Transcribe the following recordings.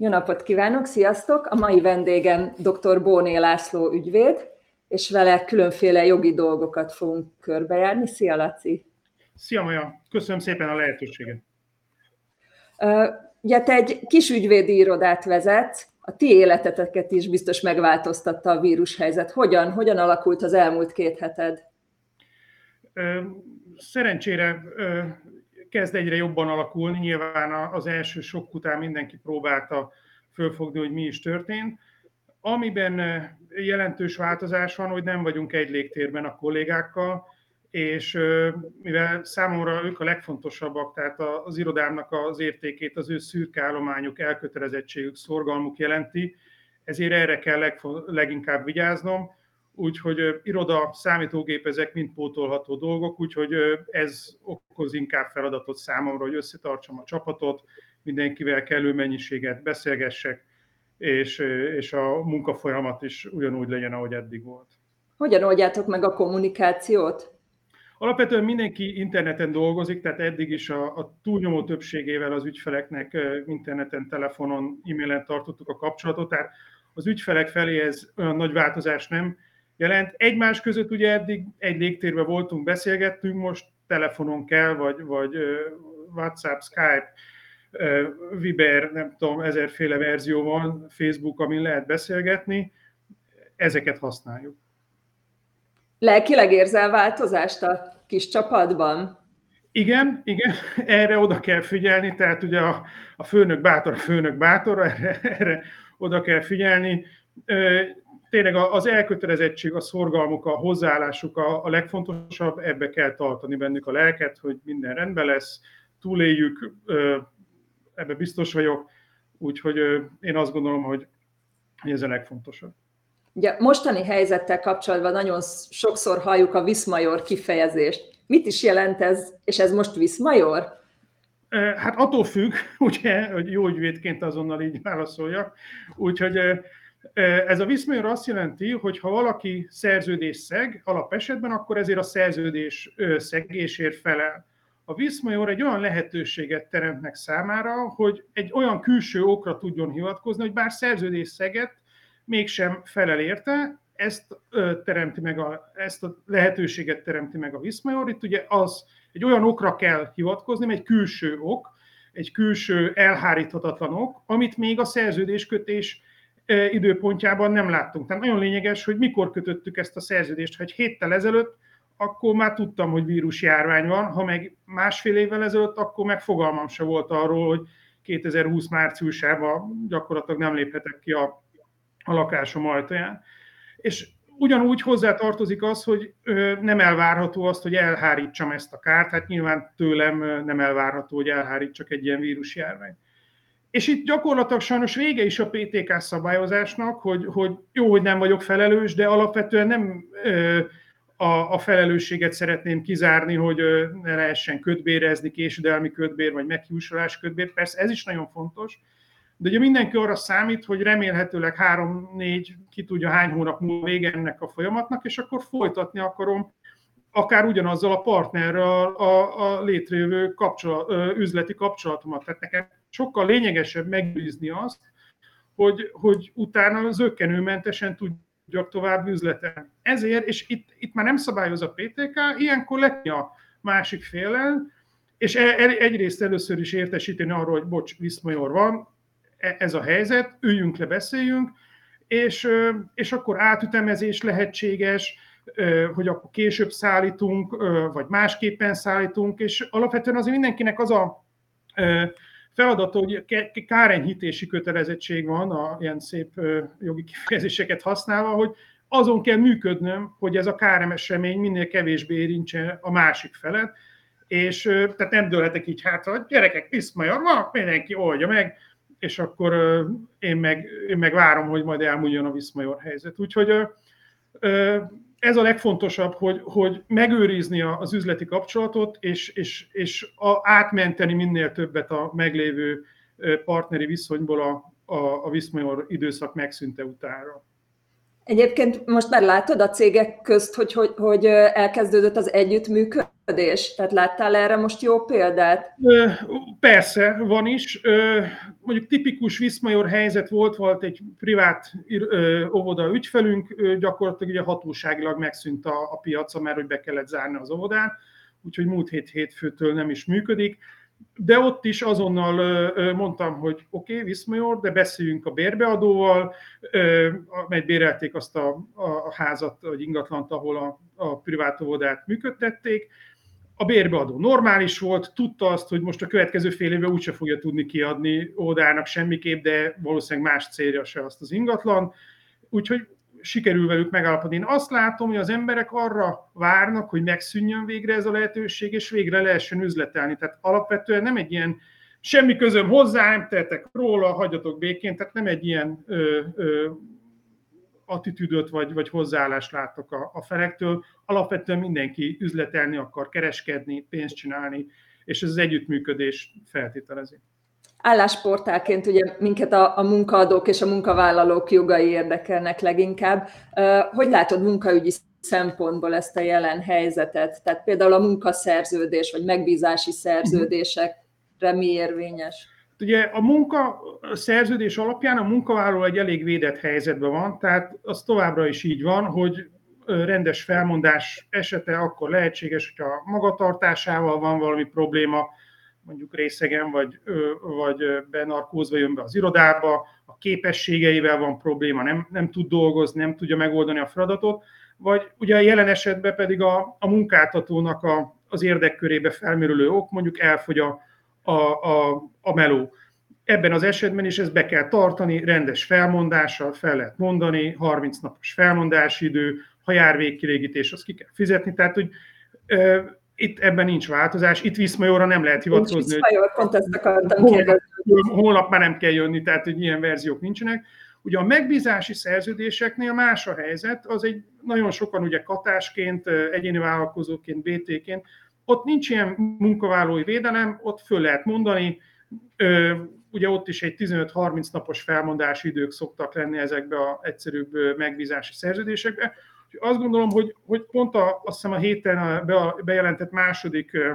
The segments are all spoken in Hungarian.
Jó napot kívánok, sziasztok! A mai vendégem dr. Bóné László ügyvéd, és vele különféle jogi dolgokat fogunk körbejárni. Szia, Laci! Szia, Maja! Köszönöm szépen a lehetőséget! Ugye te egy kis ügyvédi irodát vezetsz, a ti életeteket is biztos megváltoztatta a vírushelyzet. Hogyan, hogyan alakult az elmúlt két heted? Szerencsére kezd egyre jobban alakulni. Nyilván az első sok után mindenki próbálta fölfogni, hogy mi is történt. Amiben jelentős változás van, hogy nem vagyunk egy légtérben a kollégákkal, és mivel számomra ők a legfontosabbak, tehát az irodámnak az értékét az ő szürke állományuk, elkötelezettségük, szorgalmuk jelenti, ezért erre kell leginkább vigyáznom úgyhogy iroda, számítógép, ezek mind pótolható dolgok, úgyhogy ez okoz inkább feladatot számomra, hogy összetartsam a csapatot, mindenkivel kellő mennyiséget beszélgessek, és, és a munkafolyamat is ugyanúgy legyen, ahogy eddig volt. Hogyan oldjátok meg a kommunikációt? Alapvetően mindenki interneten dolgozik, tehát eddig is a, a túlnyomó többségével az ügyfeleknek interneten, telefonon, e-mailen tartottuk a kapcsolatot, tehát az ügyfelek felé ez olyan nagy változás nem jelent. Egymás között ugye eddig egy légtérben voltunk, beszélgettünk, most telefonon kell, vagy, vagy WhatsApp, Skype, Viber, nem tudom, ezerféle verzió van, Facebook, amin lehet beszélgetni, ezeket használjuk. Lelkileg érzel változást a kis csapatban? Igen, igen, erre oda kell figyelni, tehát ugye a, a főnök bátor, a főnök bátor, erre, erre oda kell figyelni tényleg az elkötelezettség, a szorgalmuk, a hozzáállásuk a, a legfontosabb, ebbe kell tartani bennük a lelket, hogy minden rendben lesz, túléljük, ebbe biztos vagyok, úgyhogy én azt gondolom, hogy ez a legfontosabb. Ugye mostani helyzettel kapcsolatban nagyon sokszor halljuk a Viszmajor kifejezést. Mit is jelent ez, és ez most Viszmajor? Hát attól függ, ugye, hogy jó ügyvédként azonnal így válaszoljak. Úgyhogy ez a viszmajor azt jelenti, hogy ha valaki szerződés szeg alapesetben, akkor ezért a szerződés szegésért felel. A viszmajor egy olyan lehetőséget teremtnek számára, hogy egy olyan külső okra tudjon hivatkozni, hogy bár szerződés szeget, mégsem felel érte, ezt teremti meg a, ezt a lehetőséget teremti meg a viszmajor. Itt ugye az egy olyan okra kell hivatkozni, egy külső ok, egy külső elháríthatatlan ok, amit még a szerződéskötés időpontjában nem láttunk. Tehát nagyon lényeges, hogy mikor kötöttük ezt a szerződést. Ha egy héttel ezelőtt, akkor már tudtam, hogy vírusjárvány van, ha meg másfél évvel ezelőtt, akkor meg fogalmam se volt arról, hogy 2020 márciusában gyakorlatilag nem léphetek ki a, a lakásom ajtaján. És ugyanúgy hozzá tartozik az, hogy nem elvárható azt, hogy elhárítsam ezt a kárt, hát nyilván tőlem nem elvárható, hogy elhárítsak egy ilyen vírusjárványt. És itt gyakorlatilag sajnos vége is a PTK szabályozásnak, hogy, hogy jó, hogy nem vagyok felelős, de alapvetően nem ö, a, a felelősséget szeretném kizárni, hogy ö, ne lehessen ködbérezni, késődelmi ködbér, vagy meghúsolás ködbér. Persze ez is nagyon fontos, de ugye mindenki arra számít, hogy remélhetőleg három-négy, ki tudja hány hónap múlva vége ennek a folyamatnak, és akkor folytatni akarom akár ugyanazzal a partnerrel a, a létrejövő kapcsolat, üzleti kapcsolatomat. Tehát nekem sokkal lényegesebb megőrizni azt, hogy, hogy utána zöggenőmentesen tudjak tovább üzletelni. Ezért, és itt, itt már nem szabályoz a PTK, ilyenkor letni a másik féllel, és e, e, egyrészt először is értesíteni arról, hogy bocs, Viszmajor van, e, ez a helyzet, üljünk le, beszéljünk, és, és akkor átütemezés lehetséges, hogy akkor később szállítunk, vagy másképpen szállítunk, és alapvetően azért mindenkinek az a feladat, hogy kárenyhítési kötelezettség van, a ilyen szép jogi kifejezéseket használva, hogy azon kell működnöm, hogy ez a káremesemény minél kevésbé érintse a másik felet, és tehát nem dőlhetek így hátra, gyerekek, piszmajor van, mindenki oldja meg, és akkor én meg, én meg várom, hogy majd elmúljon a Viszmajor helyzet. Úgyhogy ez a legfontosabb, hogy, hogy megőrizni az üzleti kapcsolatot, és, és, és a, átmenteni minél többet a meglévő partneri viszonyból a, a, a Viszmajor időszak megszűnte utára. Egyébként most már látod a cégek közt, hogy, hogy, hogy elkezdődött az együttműködés? Tehát láttál erre most jó példát? Persze, van is. Mondjuk tipikus Viszmajor helyzet volt, volt egy privát óvoda ügyfelünk, gyakorlatilag ugye hatóságilag megszűnt a, a piaca, mert hogy be kellett zárni az óvodát, úgyhogy múlt hét hétfőtől nem is működik de ott is azonnal mondtam, hogy oké, okay, Viszmajor, de beszéljünk a bérbeadóval, mert bérelték azt a, a házat, vagy ingatlant, ahol a, a privát óvodát működtették. A bérbeadó normális volt, tudta azt, hogy most a következő fél évben úgyse fogja tudni kiadni óvodának semmiképp, de valószínűleg más célja se azt az ingatlan. Úgyhogy sikerül velük megállapodni. Én azt látom, hogy az emberek arra várnak, hogy megszűnjön végre ez a lehetőség, és végre lehessen üzletelni. Tehát alapvetően nem egy ilyen semmi közöm hozzá, nem tehetek róla, hagyjatok békén, tehát nem egy ilyen ö, ö, attitűdöt vagy, vagy hozzáállást látok a, a felektől. Alapvetően mindenki üzletelni akar, kereskedni, pénzt csinálni, és ez az együttműködés feltételezi állásportálként ugye minket a, a munkaadók és a munkavállalók jogai érdekelnek leginkább. Hogy látod munkaügyi szempontból ezt a jelen helyzetet? Tehát például a munkaszerződés vagy megbízási szerződésekre mi érvényes? Ugye a munka szerződés alapján a munkavállaló egy elég védett helyzetben van, tehát az továbbra is így van, hogy rendes felmondás esete akkor lehetséges, hogyha magatartásával van valami probléma, mondjuk részegen, vagy, vagy benarkózva jön be az irodába, a képességeivel van probléma, nem, nem tud dolgozni, nem tudja megoldani a feladatot, vagy ugye a jelen esetben pedig a, a munkáltatónak a, az érdekkörébe felmerülő ok, mondjuk elfogy a, a, a, a meló. Ebben az esetben is ezt be kell tartani, rendes felmondással fel lehet mondani, 30 napos felmondási idő, ha jár végkilégítés, azt ki kell fizetni. Tehát, hogy itt ebben nincs változás, itt Viszmajorra nem lehet hivatkozni. Viszmajor, pont ezt akartam holnap, holnap már nem kell jönni, tehát hogy ilyen verziók nincsenek. Ugye a megbízási szerződéseknél más a helyzet, az egy nagyon sokan ugye katásként, egyéni vállalkozóként, BT-ként, ott nincs ilyen munkavállalói védelem, ott föl lehet mondani, ugye ott is egy 15-30 napos felmondási idők szoktak lenni ezekbe a egyszerűbb megbízási szerződésekbe, azt gondolom, hogy, hogy pont a, azt hiszem a héten bejelentett második ö,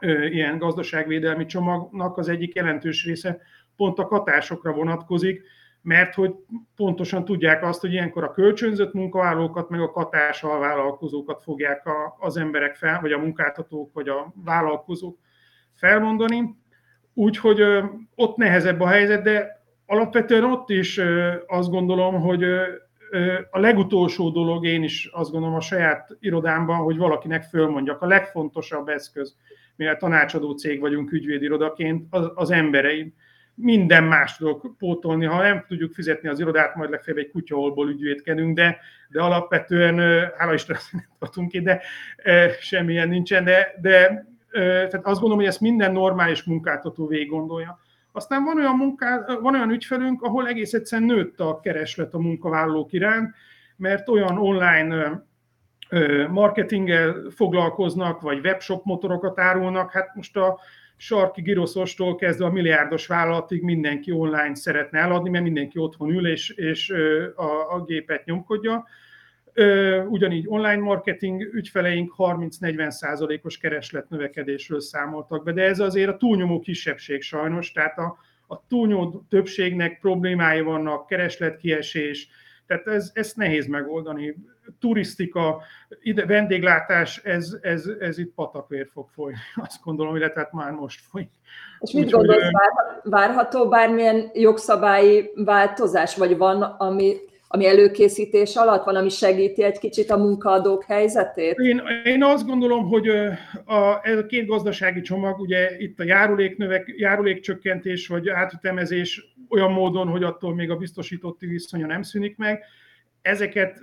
ö, ilyen gazdaságvédelmi csomagnak az egyik jelentős része pont a katásokra vonatkozik, mert hogy pontosan tudják azt, hogy ilyenkor a kölcsönzött munkavállalókat, meg a katás vállalkozókat fogják a, az emberek fel, vagy a munkáltatók, vagy a vállalkozók felmondani. Úgyhogy ö, ott nehezebb a helyzet, de alapvetően ott is ö, azt gondolom, hogy a legutolsó dolog, én is azt gondolom a saját irodámban, hogy valakinek fölmondjak, a legfontosabb eszköz, mivel tanácsadó cég vagyunk ügyvédirodaként, az, az embereim. Minden más tudok pótolni, ha nem tudjuk fizetni az irodát, majd legfeljebb egy kutyaholból ügyvédkedünk, de, de alapvetően, hála Isten, nem tartunk ki, de semmilyen nincsen, de, de tehát azt gondolom, hogy ezt minden normális munkáltató végig gondolja. Aztán van olyan, munká, van olyan ügyfelünk, ahol egész egyszerűen nőtt a kereslet a munkavállalók iránt, mert olyan online marketinggel foglalkoznak, vagy webshop motorokat árulnak. Hát most a sarki giroszostól kezdve a milliárdos vállalatig mindenki online szeretne eladni, mert mindenki otthon ül és, és a, a gépet nyomkodja. Ugyanígy online marketing ügyfeleink 30-40 százalékos kereslet növekedésről számoltak be, de ez azért a túlnyomó kisebbség sajnos, tehát a, a túlnyomó többségnek problémái vannak, keresletkiesés, tehát ez, ezt nehéz megoldani. Turisztika, ide, vendéglátás, ez, ez, ez itt patakvér fog folyni. Azt gondolom, illetve hát már most folyik. És mit Úgy, gondolsz, várható bármilyen jogszabályi változás, vagy van, ami ami előkészítés alatt van, ami segíti egy kicsit a munkaadók helyzetét? Én, én azt gondolom, hogy a, ez a két gazdasági csomag, ugye itt a járuléknövek, járulékcsökkentés vagy átütemezés olyan módon, hogy attól még a biztosítotti viszonya nem szűnik meg, ezeket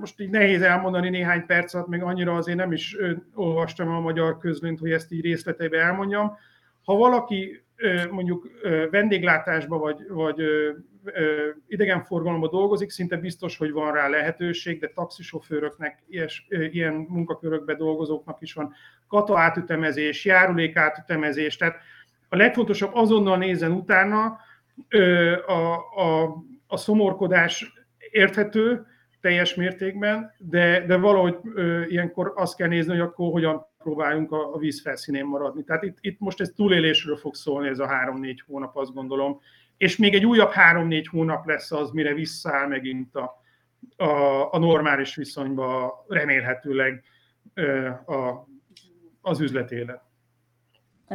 most így nehéz elmondani néhány perc alatt, meg annyira azért nem is olvastam a magyar közlönt, hogy ezt így részleteiben elmondjam. Ha valaki mondjuk vendéglátásba vagy, vagy idegenforgalomban dolgozik, szinte biztos, hogy van rá lehetőség, de taxisofőröknek, ilyes, ilyen munkakörökbe dolgozóknak is van kata átütemezés, járulék átütemezés, tehát a legfontosabb azonnal nézzen utána, a, a, a szomorkodás érthető, teljes mértékben, de, de valahogy ilyenkor azt kell nézni, hogy akkor hogyan próbáljunk a, a víz felszínén maradni. Tehát itt, itt most ez túlélésről fog szólni ez a három-négy hónap, azt gondolom, és még egy újabb három-négy hónap lesz az, mire visszaáll megint a, a, a normális viszonyba remélhetőleg a, az üzletélet.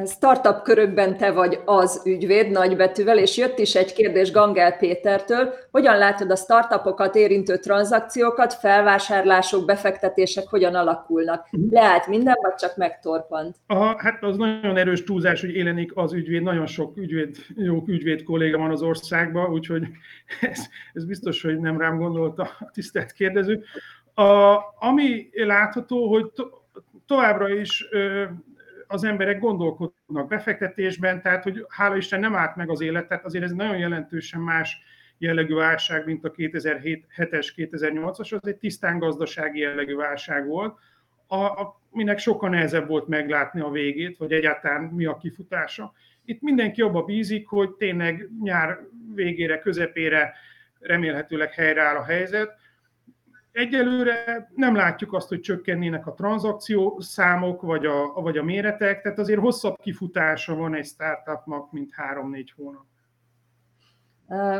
Startup körökben te vagy az ügyvéd nagybetűvel, és jött is egy kérdés Gangel Pétertől, hogyan látod a startupokat érintő tranzakciókat, felvásárlások, befektetések hogyan alakulnak? Mhm. Leállt minden, vagy csak megtorpant? Aha, hát az nagyon erős túlzás, hogy élenik az ügyvéd, nagyon sok ügyvéd, jó ügyvéd kolléga van az országban, úgyhogy ez, ez biztos, hogy nem rám gondolta a tisztelt kérdező. A, ami látható, hogy to, továbbra is az emberek gondolkodnak befektetésben, tehát hogy hála Isten nem állt meg az élet, tehát azért ez nagyon jelentősen más jellegű válság, mint a 2007-es, 2008-as, az egy tisztán gazdasági jellegű válság volt, a, a, minek sokkal nehezebb volt meglátni a végét, vagy egyáltalán mi a kifutása. Itt mindenki abba bízik, hogy tényleg nyár végére, közepére remélhetőleg helyreáll a helyzet, Egyelőre nem látjuk azt, hogy csökkennének a tranzakció számok, vagy a, vagy a méretek, tehát azért hosszabb kifutása van egy startupnak, mint 3-4 hónap.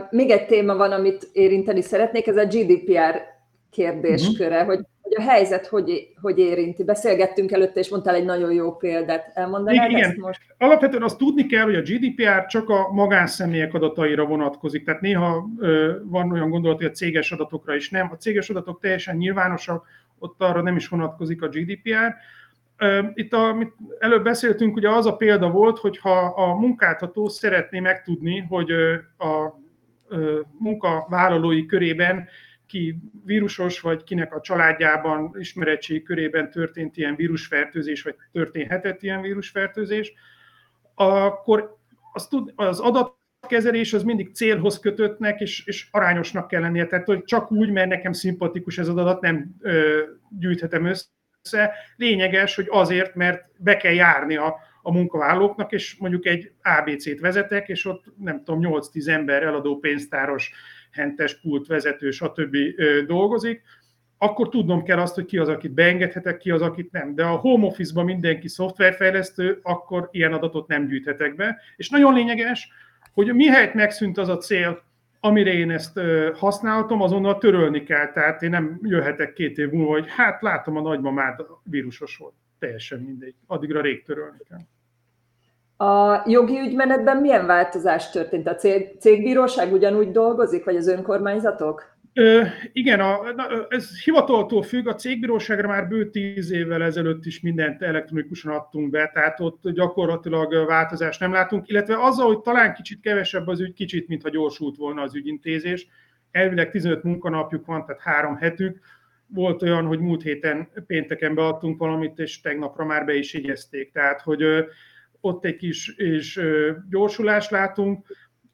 Még egy téma van, amit érinteni szeretnék, ez a GDPR kérdésköre, uh-huh. hogy hogy a helyzet hogy, hogy érinti. Beszélgettünk előtte, és mondtál egy nagyon jó példát. Elmondanád Igen, ezt most? Alapvetően azt tudni kell, hogy a GDPR csak a magánszemélyek adataira vonatkozik. Tehát néha ö, van olyan gondolat, hogy a céges adatokra is nem. A céges adatok teljesen nyilvánosak, ott arra nem is vonatkozik a GDPR. Itt, amit előbb beszéltünk, ugye az a példa volt, hogy ha a munkáltató szeretné megtudni, hogy a munkavállalói körében ki vírusos, vagy kinek a családjában, ismerettség körében történt ilyen vírusfertőzés, vagy történhetett ilyen vírusfertőzés, akkor az, tud, az adatkezelés az mindig célhoz kötöttnek, és, és arányosnak kell lennie. Tehát, hogy csak úgy, mert nekem szimpatikus ez az adat, nem ö, gyűjthetem össze. Lényeges, hogy azért, mert be kell járni a, a munkavállalóknak, és mondjuk egy ABC-t vezetek, és ott nem tudom, 8-10 ember eladó pénztáros hentes pult vezető, stb. dolgozik, akkor tudnom kell azt, hogy ki az, akit beengedhetek, ki az, akit nem. De a home office-ban mindenki szoftverfejlesztő, akkor ilyen adatot nem gyűjthetek be. És nagyon lényeges, hogy mihelyt megszűnt az a cél, amire én ezt használhatom, azonnal törölni kell. Tehát én nem jöhetek két év múlva, hogy hát látom a nagymamád vírusos volt. Teljesen mindegy. Addigra rég törölni kell. A jogi ügymenetben milyen változás történt? A cég, cégbíróság ugyanúgy dolgozik, vagy az önkormányzatok? Ö, igen, a, ez hivataltól függ, a cégbíróságra már bő tíz évvel ezelőtt is mindent elektronikusan adtunk be, tehát ott gyakorlatilag változást nem látunk, illetve azzal, hogy talán kicsit kevesebb az ügy, kicsit, mintha gyorsult volna az ügyintézés. Elvileg 15 munkanapjuk van, tehát három hetük. Volt olyan, hogy múlt héten pénteken beadtunk valamit, és tegnapra már be is jegyezték. Tehát, hogy ott egy kis és gyorsulást látunk.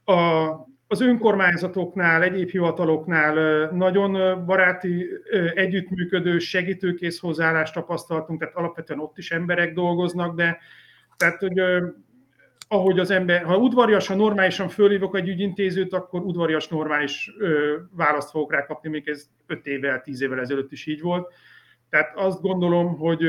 A, az önkormányzatoknál, egyéb hivataloknál nagyon baráti, együttműködő, segítőkész hozzáállást tapasztaltunk, tehát alapvetően ott is emberek dolgoznak, de tehát, hogy ahogy az ember, ha udvariasan, normálisan fölhívok egy ügyintézőt, akkor udvarias, normális választ fogok rá kapni, még ez 5 évvel, 10 évvel ezelőtt is így volt. Tehát azt gondolom, hogy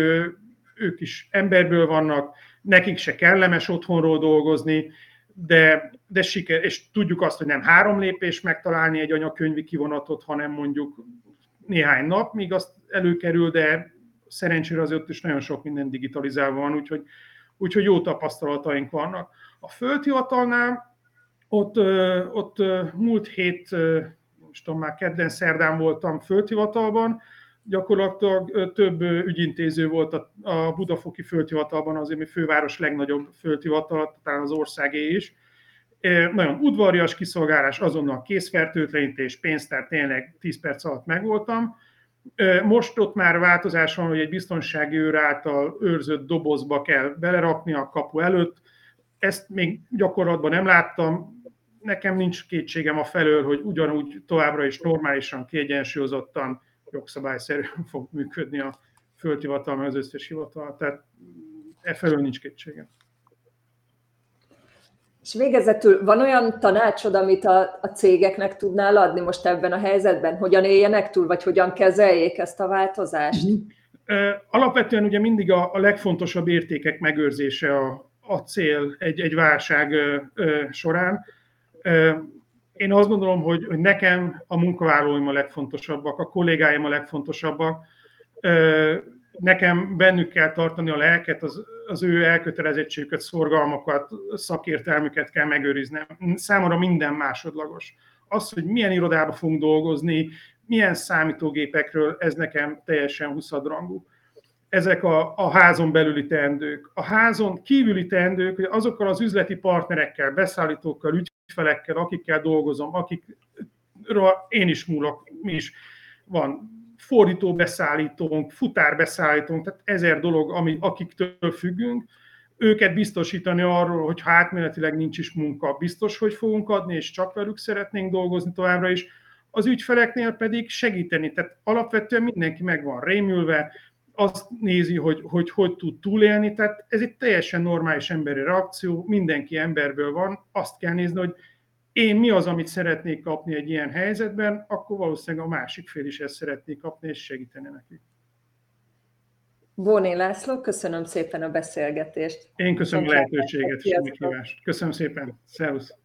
ők is emberből vannak, nekik se kellemes otthonról dolgozni, de, de siker, és tudjuk azt, hogy nem három lépés megtalálni egy anyakönyvi kivonatot, hanem mondjuk néhány nap, míg azt előkerül, de szerencsére azért is nagyon sok minden digitalizálva van, úgyhogy, úgyhogy jó tapasztalataink vannak. A földhivatalnál ott, ott múlt hét, most tudom, már kedden, szerdán voltam földhivatalban, gyakorlatilag több ügyintéző volt a, a Budafoki földhivatalban, azért mi főváros legnagyobb földhivatal, talán az országé is. Nagyon udvarias kiszolgálás, azonnal készfertőtlenítés, pénztár, tényleg 10 perc alatt megvoltam. Most ott már változás van, hogy egy biztonsági őr által őrzött dobozba kell belerakni a kapu előtt. Ezt még gyakorlatban nem láttam. Nekem nincs kétségem a felől, hogy ugyanúgy továbbra is normálisan, kiegyensúlyozottan jogszabályszerűen fog működni a földhivatal, meg az összes hivatal. Tehát e felől nincs kétségem. És végezetül van olyan tanácsod, amit a, a cégeknek tudnál adni most ebben a helyzetben? Hogyan éljenek túl, vagy hogyan kezeljék ezt a változást? Alapvetően ugye mindig a, a legfontosabb értékek megőrzése a, a cél egy, egy válság során. Én azt gondolom, hogy, hogy nekem a munkavállalóim a legfontosabbak, a kollégáim a legfontosabbak. Nekem bennük kell tartani a lelket, az, az ő elkötelezettségüket, szorgalmakat, szakértelmüket kell megőriznem. Számomra minden másodlagos. Az, hogy milyen irodába fogunk dolgozni, milyen számítógépekről, ez nekem teljesen huszadrangú. Ezek a, a házon belüli teendők. A házon kívüli teendők, hogy azokkal az üzleti partnerekkel, beszállítókkal, ügyfelekkel, akikkel dolgozom, akikről én is múlok, mi is van fordító beszállítónk, futár beszállítónk, tehát ezer dolog, ami, akiktől függünk, őket biztosítani arról, hogy ha átmenetileg nincs is munka, biztos, hogy fogunk adni, és csak velük szeretnénk dolgozni továbbra is, az ügyfeleknél pedig segíteni. Tehát alapvetően mindenki meg van rémülve, azt nézi, hogy, hogy hogy tud túlélni, tehát ez egy teljesen normális emberi reakció, mindenki emberből van, azt kell nézni, hogy én mi az, amit szeretnék kapni egy ilyen helyzetben, akkor valószínűleg a másik fél is ezt szeretnék kapni, és segíteni neki. Bóné László, köszönöm szépen a beszélgetést. Én köszönöm a lehetőséget és a Köszönöm szépen. Szervusz.